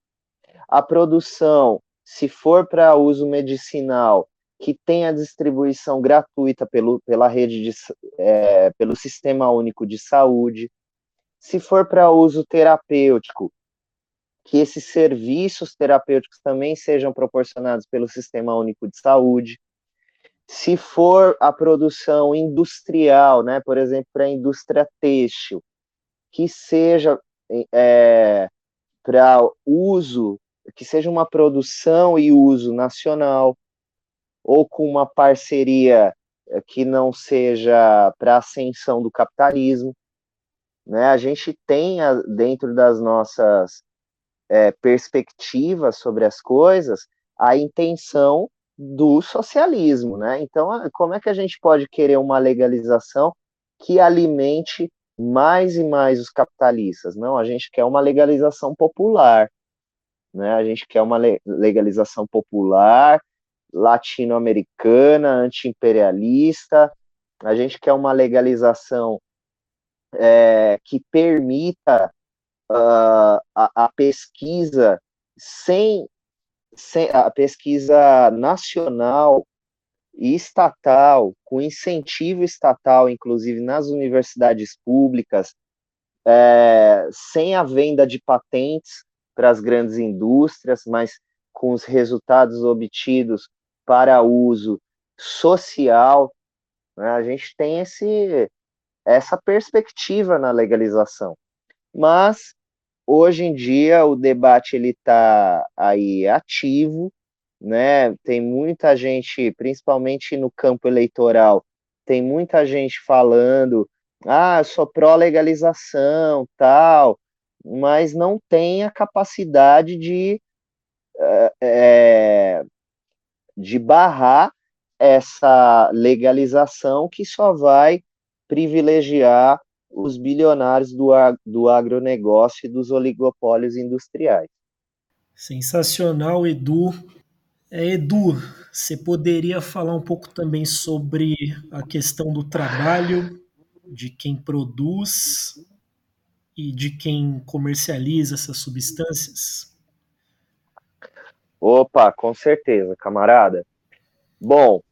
A produção, se for para uso medicinal, que tenha distribuição gratuita pelo, pela rede de, é, pelo Sistema Único de Saúde. Se for para uso terapêutico, que esses serviços terapêuticos também sejam proporcionados pelo Sistema Único de Saúde. Se for a produção industrial, né, por exemplo, para a indústria têxtil, que seja é, para uso, que seja uma produção e uso nacional, ou com uma parceria é, que não seja para ascensão do capitalismo. Né? A gente tem dentro das nossas é, perspectivas sobre as coisas a intenção do socialismo, né? Então, como é que a gente pode querer uma legalização que alimente mais e mais os capitalistas? Não, a gente quer uma legalização popular, né? A gente quer uma legalização popular, latino-americana, anti-imperialista. A gente quer uma legalização é, que permita uh, a, a, pesquisa sem, sem a pesquisa nacional e estatal, com incentivo estatal, inclusive nas universidades públicas, é, sem a venda de patentes para as grandes indústrias, mas com os resultados obtidos para uso social. Né? A gente tem esse, essa perspectiva na legalização. Mas Hoje em dia o debate ele está aí ativo, né? Tem muita gente, principalmente no campo eleitoral, tem muita gente falando, ah, eu sou pró legalização, tal, mas não tem a capacidade de é, de barrar essa legalização que só vai privilegiar os bilionários do, do agronegócio e dos oligopólios industriais. Sensacional, Edu. É, Edu, você poderia falar um pouco também sobre a questão do trabalho, de quem produz e de quem comercializa essas substâncias? Opa, com certeza, camarada. Bom,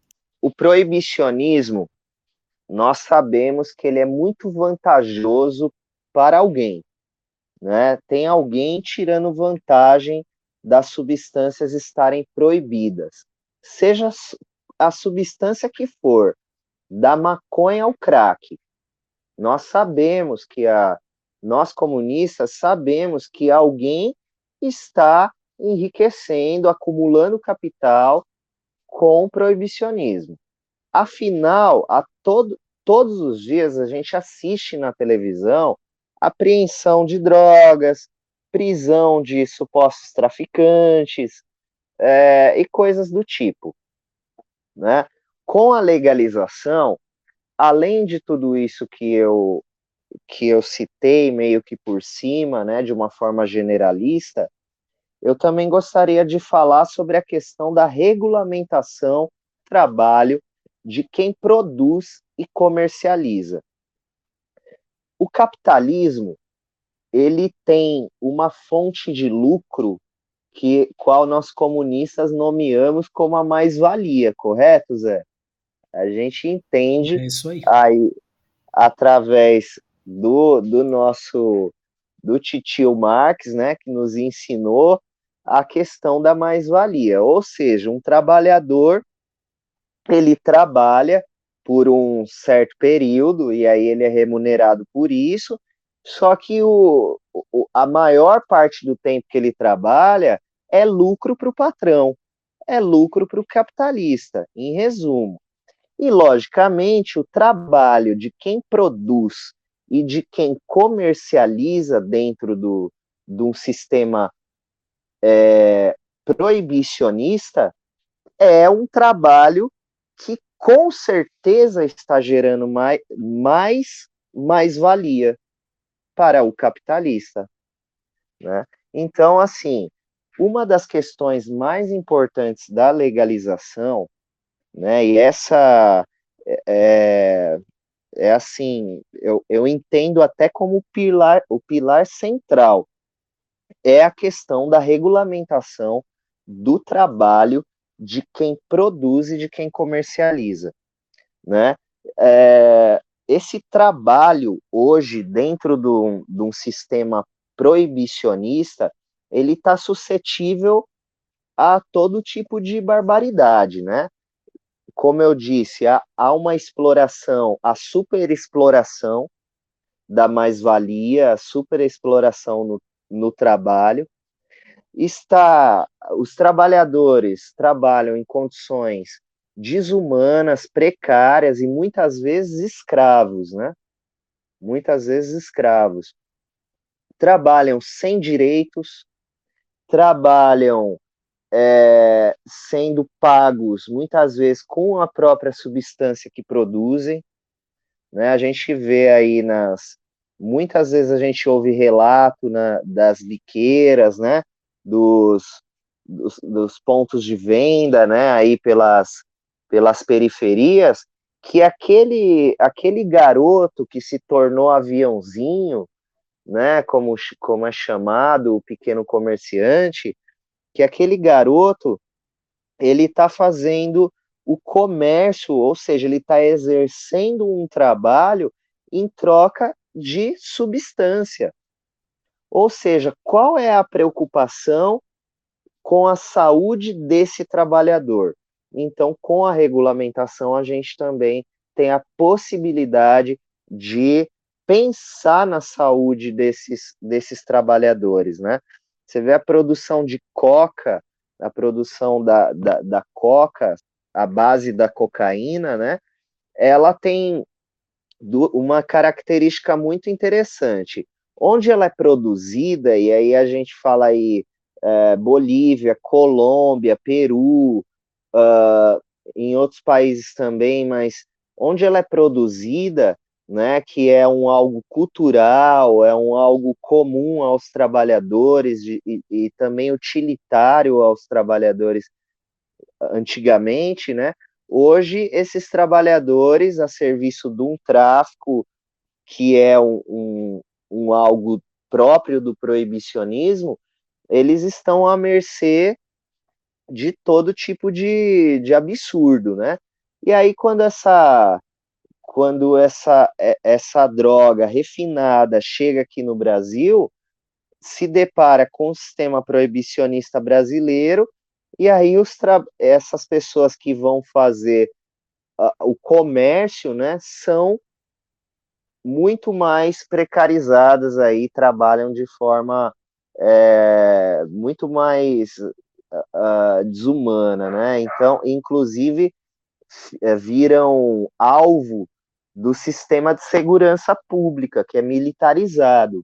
o proibicionismo nós sabemos que ele é muito vantajoso para alguém, né? Tem alguém tirando vantagem das substâncias estarem proibidas, seja a substância que for, da maconha ao crack. Nós sabemos que a nós comunistas sabemos que alguém está enriquecendo, acumulando capital com o proibicionismo. Afinal, a todo, todos os dias a gente assiste na televisão apreensão de drogas, prisão de supostos traficantes é, e coisas do tipo. Né? Com a legalização, além de tudo isso que eu que eu citei meio que por cima, né, de uma forma generalista, eu também gostaria de falar sobre a questão da regulamentação trabalho de quem produz e comercializa. O capitalismo ele tem uma fonte de lucro que qual nós comunistas nomeamos como a mais-valia, correto, Zé? A gente entende é aí. aí através do, do nosso do titio Marx, né, que nos ensinou a questão da mais-valia, ou seja, um trabalhador ele trabalha por um certo período e aí ele é remunerado por isso. Só que o, o a maior parte do tempo que ele trabalha é lucro para o patrão, é lucro para o capitalista, em resumo. E, logicamente, o trabalho de quem produz e de quem comercializa dentro do, de um sistema é, proibicionista é um trabalho que com certeza está gerando mais, mais, mais valia para o capitalista. Né? Então, assim, uma das questões mais importantes da legalização, né, e essa é, é assim, eu, eu entendo até como pilar, o pilar central é a questão da regulamentação do trabalho de quem produz e de quem comercializa, né? É, esse trabalho hoje dentro do, de um sistema proibicionista, ele está suscetível a todo tipo de barbaridade, né? Como eu disse, há, há uma exploração, a superexploração da mais-valia, a superexploração no, no trabalho. Está, os trabalhadores trabalham em condições desumanas, precárias e muitas vezes escravos, né? Muitas vezes escravos. Trabalham sem direitos, trabalham é, sendo pagos muitas vezes com a própria substância que produzem. Né? A gente vê aí nas. Muitas vezes a gente ouve relato na, das biqueiras, né? Dos, dos, dos, pontos de venda, né? Aí pelas, pelas periferias, que aquele, aquele garoto que se tornou aviãozinho, né? Como, como é chamado, o pequeno comerciante, que aquele garoto ele está fazendo o comércio, ou seja, ele está exercendo um trabalho em troca de substância. Ou seja, qual é a preocupação com a saúde desse trabalhador? Então, com a regulamentação, a gente também tem a possibilidade de pensar na saúde desses, desses trabalhadores, né? Você vê a produção de coca, a produção da, da, da coca, a base da cocaína, né? Ela tem uma característica muito interessante. Onde ela é produzida, e aí a gente fala aí é, Bolívia, Colômbia, Peru, uh, em outros países também, mas onde ela é produzida, né, que é um algo cultural, é um algo comum aos trabalhadores de, e, e, também utilitário aos trabalhadores antigamente, né? Hoje esses trabalhadores a serviço de um tráfico que é um, um, um algo próprio do proibicionismo, eles estão à mercê de todo tipo de, de absurdo, né? E aí quando essa quando essa, é, essa droga refinada chega aqui no Brasil, se depara com o sistema proibicionista brasileiro, e aí os essas pessoas que vão fazer uh, o comércio, né, são muito mais precarizadas aí, trabalham de forma é, muito mais uh, desumana, né? Então, inclusive, viram alvo do sistema de segurança pública, que é militarizado.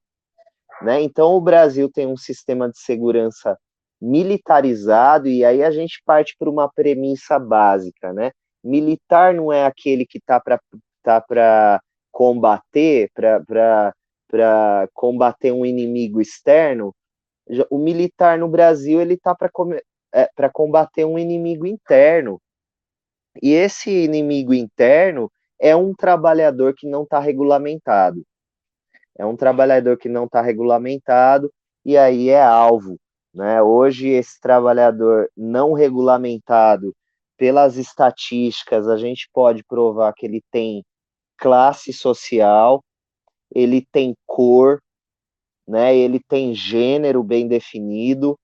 Né? Então, o Brasil tem um sistema de segurança militarizado, e aí a gente parte para uma premissa básica. Né? Militar não é aquele que está para tá combater, para combater um inimigo externo. O militar no Brasil ele está para é, combater um inimigo interno. E esse inimigo interno é um trabalhador que não está regulamentado. É um trabalhador que não está regulamentado e aí é alvo. Né? Hoje, esse trabalhador não regulamentado, pelas estatísticas, a gente pode provar que ele tem classe social, ele tem cor, né? ele tem gênero bem definido,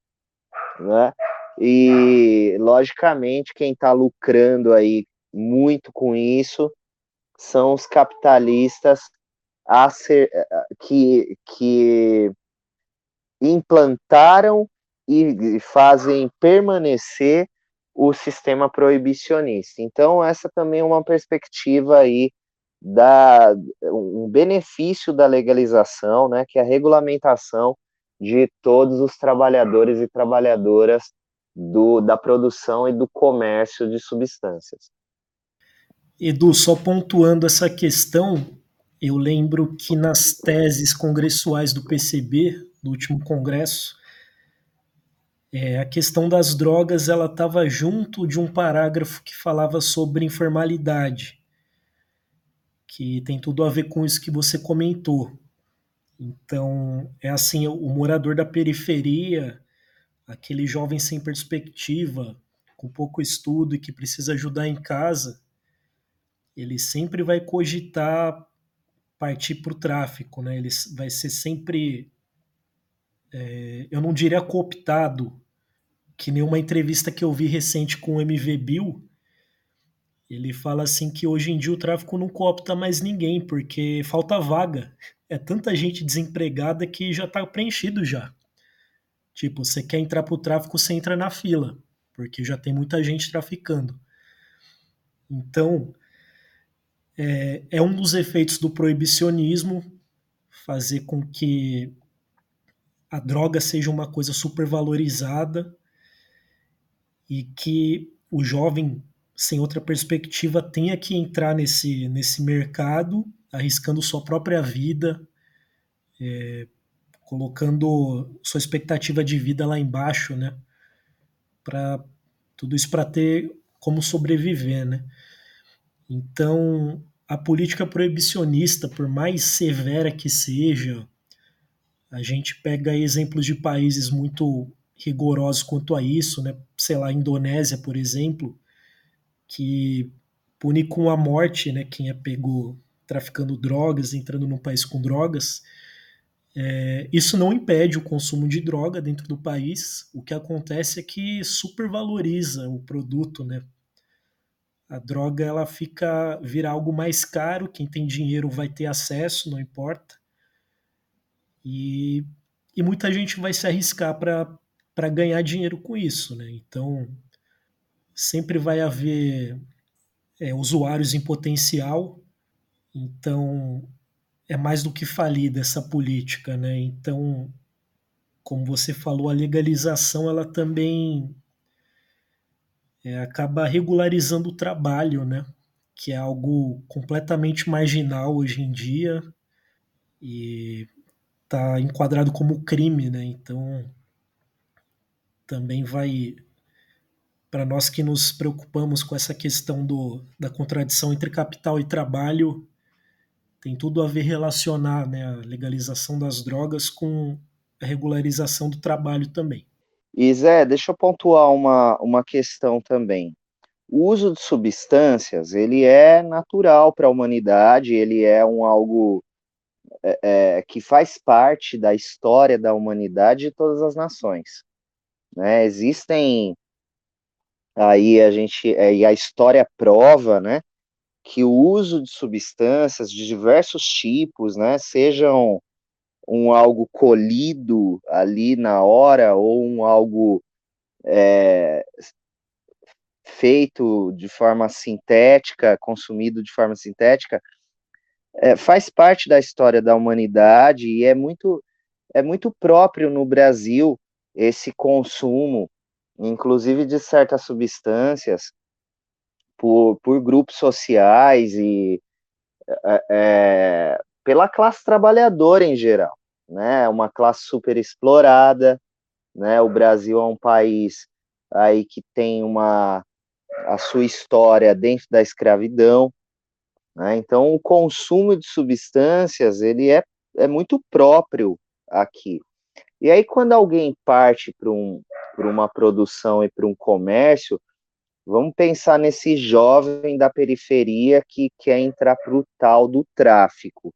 né? e logicamente quem está lucrando aí muito com isso são os capitalistas ser, que, que implantaram e fazem permanecer o sistema proibicionista. Então, essa também é uma perspectiva aí da um benefício da legalização, né, que é a regulamentação de todos os trabalhadores e trabalhadoras do, da produção e do comércio de substâncias. Edu, só pontuando essa questão, eu lembro que nas teses congressuais do PCB, do último congresso, é, a questão das drogas ela estava junto de um parágrafo que falava sobre informalidade, que tem tudo a ver com isso que você comentou. Então, é assim, o morador da periferia, aquele jovem sem perspectiva, com pouco estudo e que precisa ajudar em casa, ele sempre vai cogitar partir para o tráfico, né? Ele vai ser sempre, é, eu não diria cooptado, que nem uma entrevista que eu vi recente com o MV Bill, ele fala assim que hoje em dia o tráfico não coopta mais ninguém, porque falta vaga. É tanta gente desempregada que já está preenchido já. Tipo, você quer entrar pro tráfico, você entra na fila, porque já tem muita gente traficando. Então, é, é um dos efeitos do proibicionismo fazer com que a droga seja uma coisa supervalorizada e que o jovem sem outra perspectiva tenha que entrar nesse, nesse mercado arriscando sua própria vida, é, colocando sua expectativa de vida lá embaixo, né? Para tudo isso para ter como sobreviver, né? Então, a política proibicionista, por mais severa que seja, a gente pega exemplos de países muito rigorosos quanto a isso, né? Sei lá, a Indonésia, por exemplo, que pune com a morte, né? Quem é pego traficando drogas, entrando num país com drogas. É, isso não impede o consumo de droga dentro do país. O que acontece é que supervaloriza o produto, né? A droga ela fica vira algo mais caro, quem tem dinheiro vai ter acesso, não importa. E, e muita gente vai se arriscar para ganhar dinheiro com isso, né? Então sempre vai haver é, usuários em potencial. Então é mais do que falida essa política, né? Então, como você falou, a legalização ela também é, acaba regularizando o trabalho, né? Que é algo completamente marginal hoje em dia e está enquadrado como crime, né? Então também vai para nós que nos preocupamos com essa questão do, da contradição entre capital e trabalho, tem tudo a ver relacionar né, a legalização das drogas com a regularização do trabalho também. E Zé, deixa eu pontuar uma, uma questão também. O uso de substâncias, ele é natural para a humanidade, ele é um algo é, é, que faz parte da história da humanidade de todas as nações. Né? Existem aí a gente é, e a história prova, né, que o uso de substâncias de diversos tipos, né, sejam um algo colhido ali na hora ou um algo é, feito de forma sintética, consumido de forma sintética, é, faz parte da história da humanidade e é muito é muito próprio no Brasil esse consumo, inclusive de certas substâncias, por, por grupos sociais e é, pela classe trabalhadora em geral, né? Uma classe super explorada, né? O Brasil é um país aí que tem uma a sua história dentro da escravidão, né? Então o consumo de substâncias ele é, é muito próprio aqui. E aí quando alguém parte para um, uma produção e para um comércio, vamos pensar nesse jovem da periferia que quer entrar para o tal do tráfico.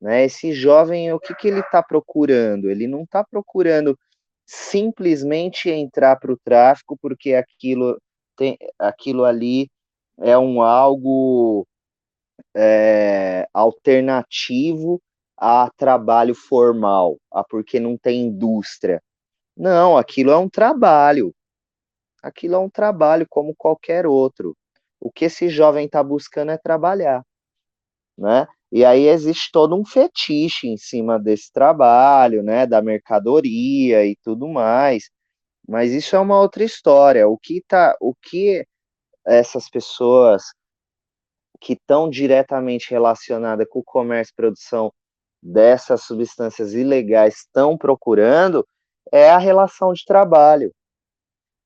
Né? Esse jovem, o que, que ele está procurando? Ele não está procurando simplesmente entrar para o tráfico porque aquilo, tem, aquilo ali é um algo é, alternativo a trabalho formal, a porque não tem indústria. Não, aquilo é um trabalho. Aquilo é um trabalho como qualquer outro. O que esse jovem está buscando é trabalhar, né? E aí existe todo um fetiche em cima desse trabalho, né, da mercadoria e tudo mais. Mas isso é uma outra história. O que tá, o que essas pessoas que estão diretamente relacionadas com o comércio e produção dessas substâncias ilegais estão procurando é a relação de trabalho.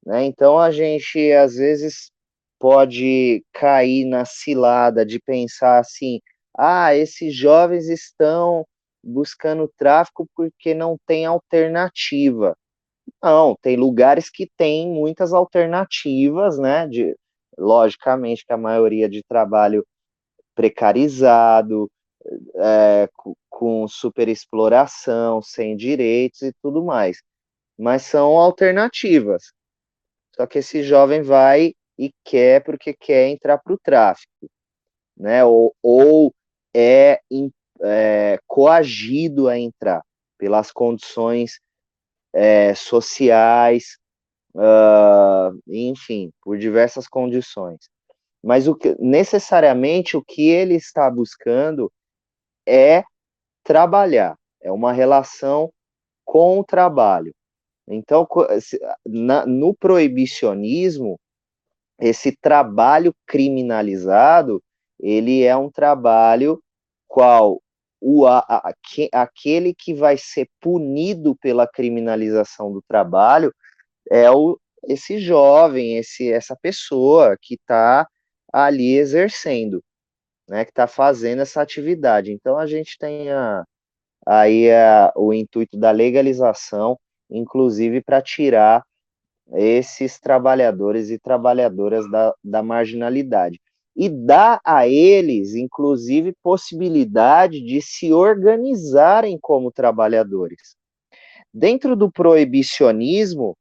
Né? Então a gente às vezes pode cair na cilada de pensar assim, ah, esses jovens estão buscando tráfico porque não tem alternativa. Não, tem lugares que tem muitas alternativas, né? De, logicamente que a maioria de trabalho precarizado, é, com superexploração, sem direitos e tudo mais. Mas são alternativas. Só que esse jovem vai e quer porque quer entrar para o tráfico, né? Ou, ou é, é, coagido a entrar pelas condições é, sociais, uh, enfim, por diversas condições. Mas o que, necessariamente o que ele está buscando é trabalhar, é uma relação com o trabalho. Então, no proibicionismo, esse trabalho criminalizado, ele é um trabalho qual o, a, a, aquele que vai ser punido pela criminalização do trabalho é o, esse jovem, esse, essa pessoa que está ali exercendo, né, que está fazendo essa atividade. Então a gente tem a, aí a, o intuito da legalização, inclusive para tirar esses trabalhadores e trabalhadoras da, da marginalidade. E dá a eles, inclusive, possibilidade de se organizarem como trabalhadores. Dentro do proibicionismo,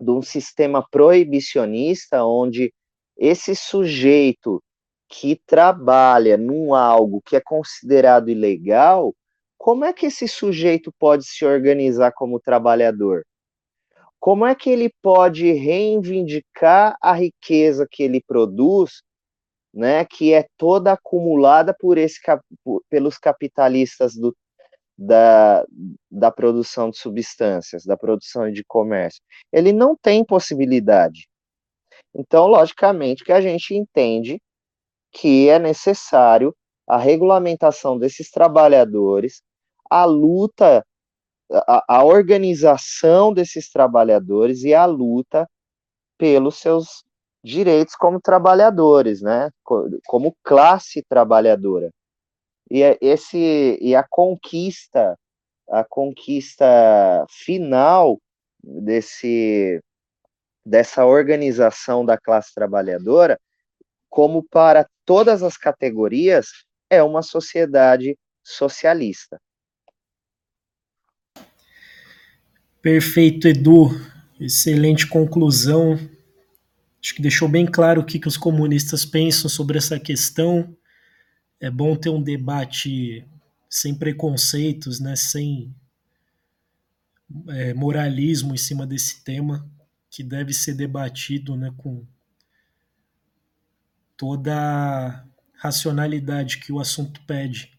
de um sistema proibicionista, onde esse sujeito que trabalha num algo que é considerado ilegal, como é que esse sujeito pode se organizar como trabalhador? Como é que ele pode reivindicar a riqueza que ele produz, né, que é toda acumulada por esse, pelos capitalistas do, da, da produção de substâncias, da produção de comércio? Ele não tem possibilidade. Então, logicamente, que a gente entende que é necessário a regulamentação desses trabalhadores, a luta, a, a organização desses trabalhadores e a luta pelos seus direitos como trabalhadores, né? Como classe trabalhadora. E é esse e a conquista, a conquista final desse dessa organização da classe trabalhadora, como para todas as categorias, é uma sociedade socialista. Perfeito, Edu. Excelente conclusão. Acho que deixou bem claro o que, que os comunistas pensam sobre essa questão. É bom ter um debate sem preconceitos, né? sem é, moralismo em cima desse tema que deve ser debatido né, com toda racionalidade que o assunto pede.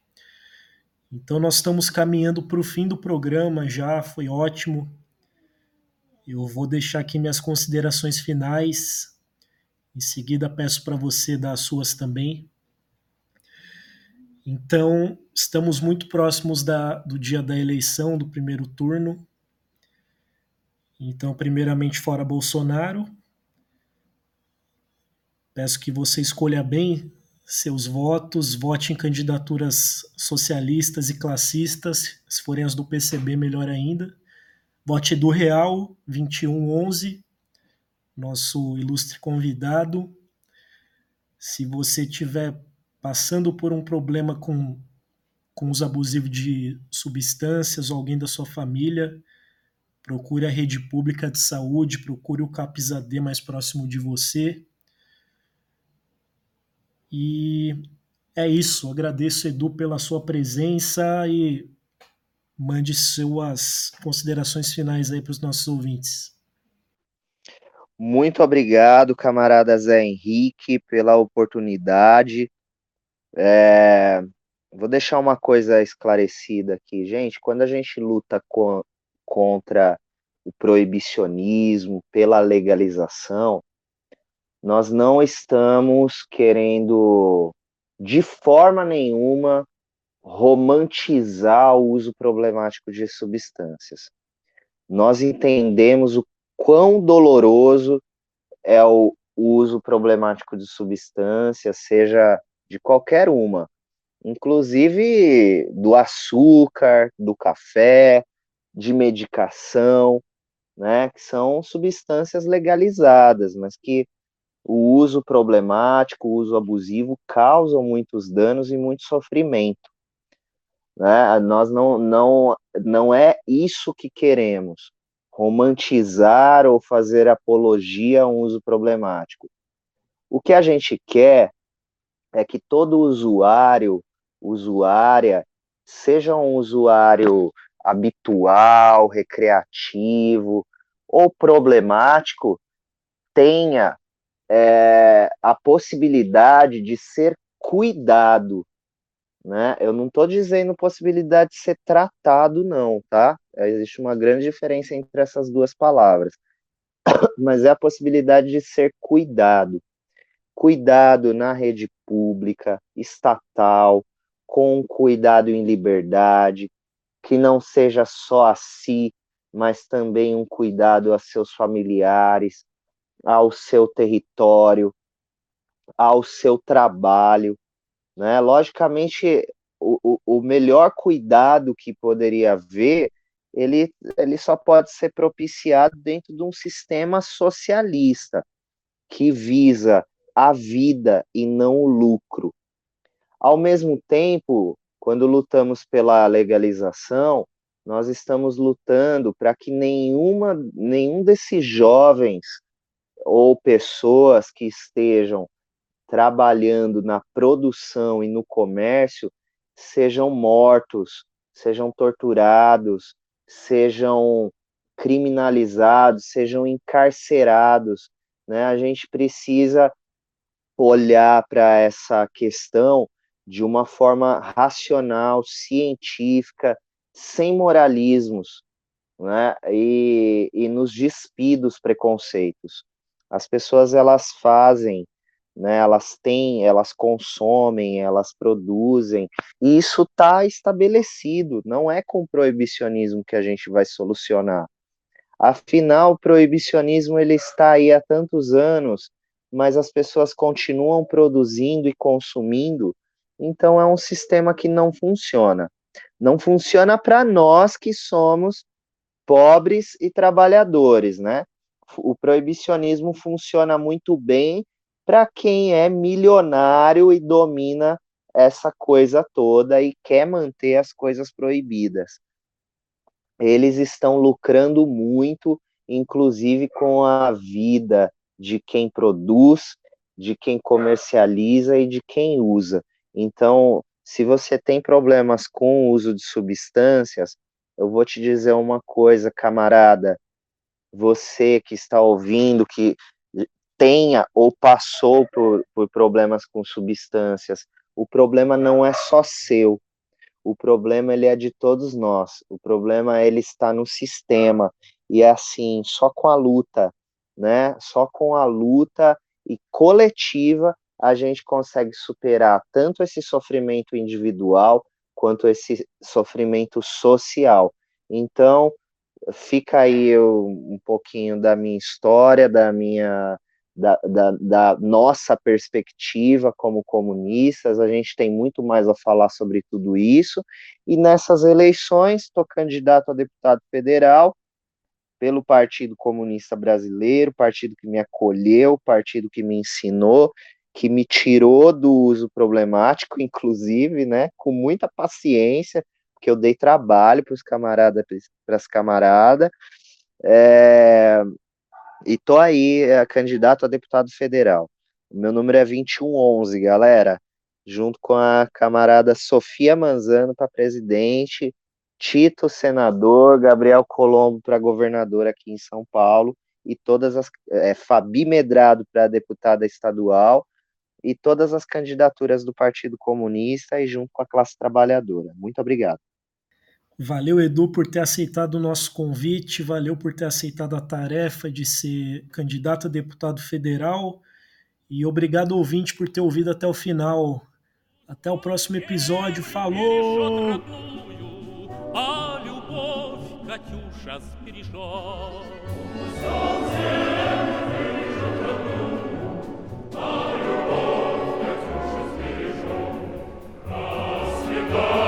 Então, nós estamos caminhando para o fim do programa já, foi ótimo. Eu vou deixar aqui minhas considerações finais. Em seguida, peço para você dar as suas também. Então, estamos muito próximos da, do dia da eleição, do primeiro turno. Então, primeiramente, fora Bolsonaro. Peço que você escolha bem seus votos, vote em candidaturas socialistas e classistas, se forem as do PCB, melhor ainda. Vote do Real 2111, nosso ilustre convidado. Se você tiver passando por um problema com, com uso abusivo de substâncias ou alguém da sua família, procure a rede pública de saúde, procure o CAPSAD mais próximo de você. E é isso. Agradeço, Edu, pela sua presença e mande suas considerações finais aí para os nossos ouvintes. Muito obrigado, camarada Zé Henrique, pela oportunidade. É, vou deixar uma coisa esclarecida aqui, gente. Quando a gente luta com, contra o proibicionismo, pela legalização, nós não estamos querendo, de forma nenhuma, romantizar o uso problemático de substâncias. Nós entendemos o quão doloroso é o uso problemático de substâncias, seja de qualquer uma, inclusive do açúcar, do café, de medicação, né, que são substâncias legalizadas, mas que o uso problemático, o uso abusivo causam muitos danos e muito sofrimento. Né? Nós não, não, não é isso que queremos, romantizar ou fazer apologia a um uso problemático. O que a gente quer é que todo usuário, usuária, seja um usuário habitual, recreativo ou problemático, tenha é, a possibilidade de ser cuidado, né? Eu não estou dizendo possibilidade de ser tratado, não, tá? Existe uma grande diferença entre essas duas palavras, mas é a possibilidade de ser cuidado. Cuidado na rede pública, estatal, com cuidado em liberdade, que não seja só a si, mas também um cuidado a seus familiares, ao seu território, ao seu trabalho. Né? Logicamente, o, o, melhor cuidado que poderia haver, ele, ele só pode ser propiciado dentro de um sistema socialista, que visa a vida e não o lucro. Ao mesmo tempo, quando lutamos pela legalização, nós estamos lutando para que nenhuma, nenhum desses jovens ou pessoas que estejam trabalhando na produção e no comércio sejam mortos, sejam torturados, sejam criminalizados, sejam encarcerados. Né? A gente precisa olhar para essa questão de uma forma racional, científica, sem moralismos, né? e, e nos despir dos preconceitos. As pessoas elas fazem, né? Elas têm, elas consomem, elas produzem. E isso está estabelecido. Não é com proibicionismo que a gente vai solucionar. Afinal, o proibicionismo ele está aí há tantos anos, mas as pessoas continuam produzindo e consumindo. Então é um sistema que não funciona. Não funciona para nós que somos pobres e trabalhadores, né? O proibicionismo funciona muito bem para quem é milionário e domina essa coisa toda e quer manter as coisas proibidas. Eles estão lucrando muito, inclusive com a vida de quem produz, de quem comercializa e de quem usa. Então, se você tem problemas com o uso de substâncias, eu vou te dizer uma coisa, camarada, você que está ouvindo, que tenha ou passou por, por problemas com substâncias, o problema não é só seu, o problema ele é de todos nós, o problema ele está no sistema, e é assim, só com a luta, né, só com a luta e coletiva a gente consegue superar tanto esse sofrimento individual quanto esse sofrimento social. Então, fica aí um pouquinho da minha história, da minha da, da, da, nossa perspectiva como comunistas, a gente tem muito mais a falar sobre tudo isso, e nessas eleições estou candidato a deputado federal pelo Partido Comunista Brasileiro, partido que me acolheu, partido que me ensinou, que me tirou do uso problemático, inclusive, né, com muita paciência, que eu dei trabalho para os camaradas, para as camaradas, é, e tô aí, é, candidato a deputado federal. O meu número é 2111, galera, junto com a camarada Sofia Manzano para presidente, Tito senador, Gabriel Colombo para governador aqui em São Paulo, e todas as é, Fabi Medrado para deputada estadual, e todas as candidaturas do Partido Comunista e junto com a classe trabalhadora. Muito obrigado. Valeu, Edu, por ter aceitado o nosso convite, valeu por ter aceitado a tarefa de ser candidato a deputado federal e obrigado, ouvinte, por ter ouvido até o final. Até o próximo episódio. Falou! Oh!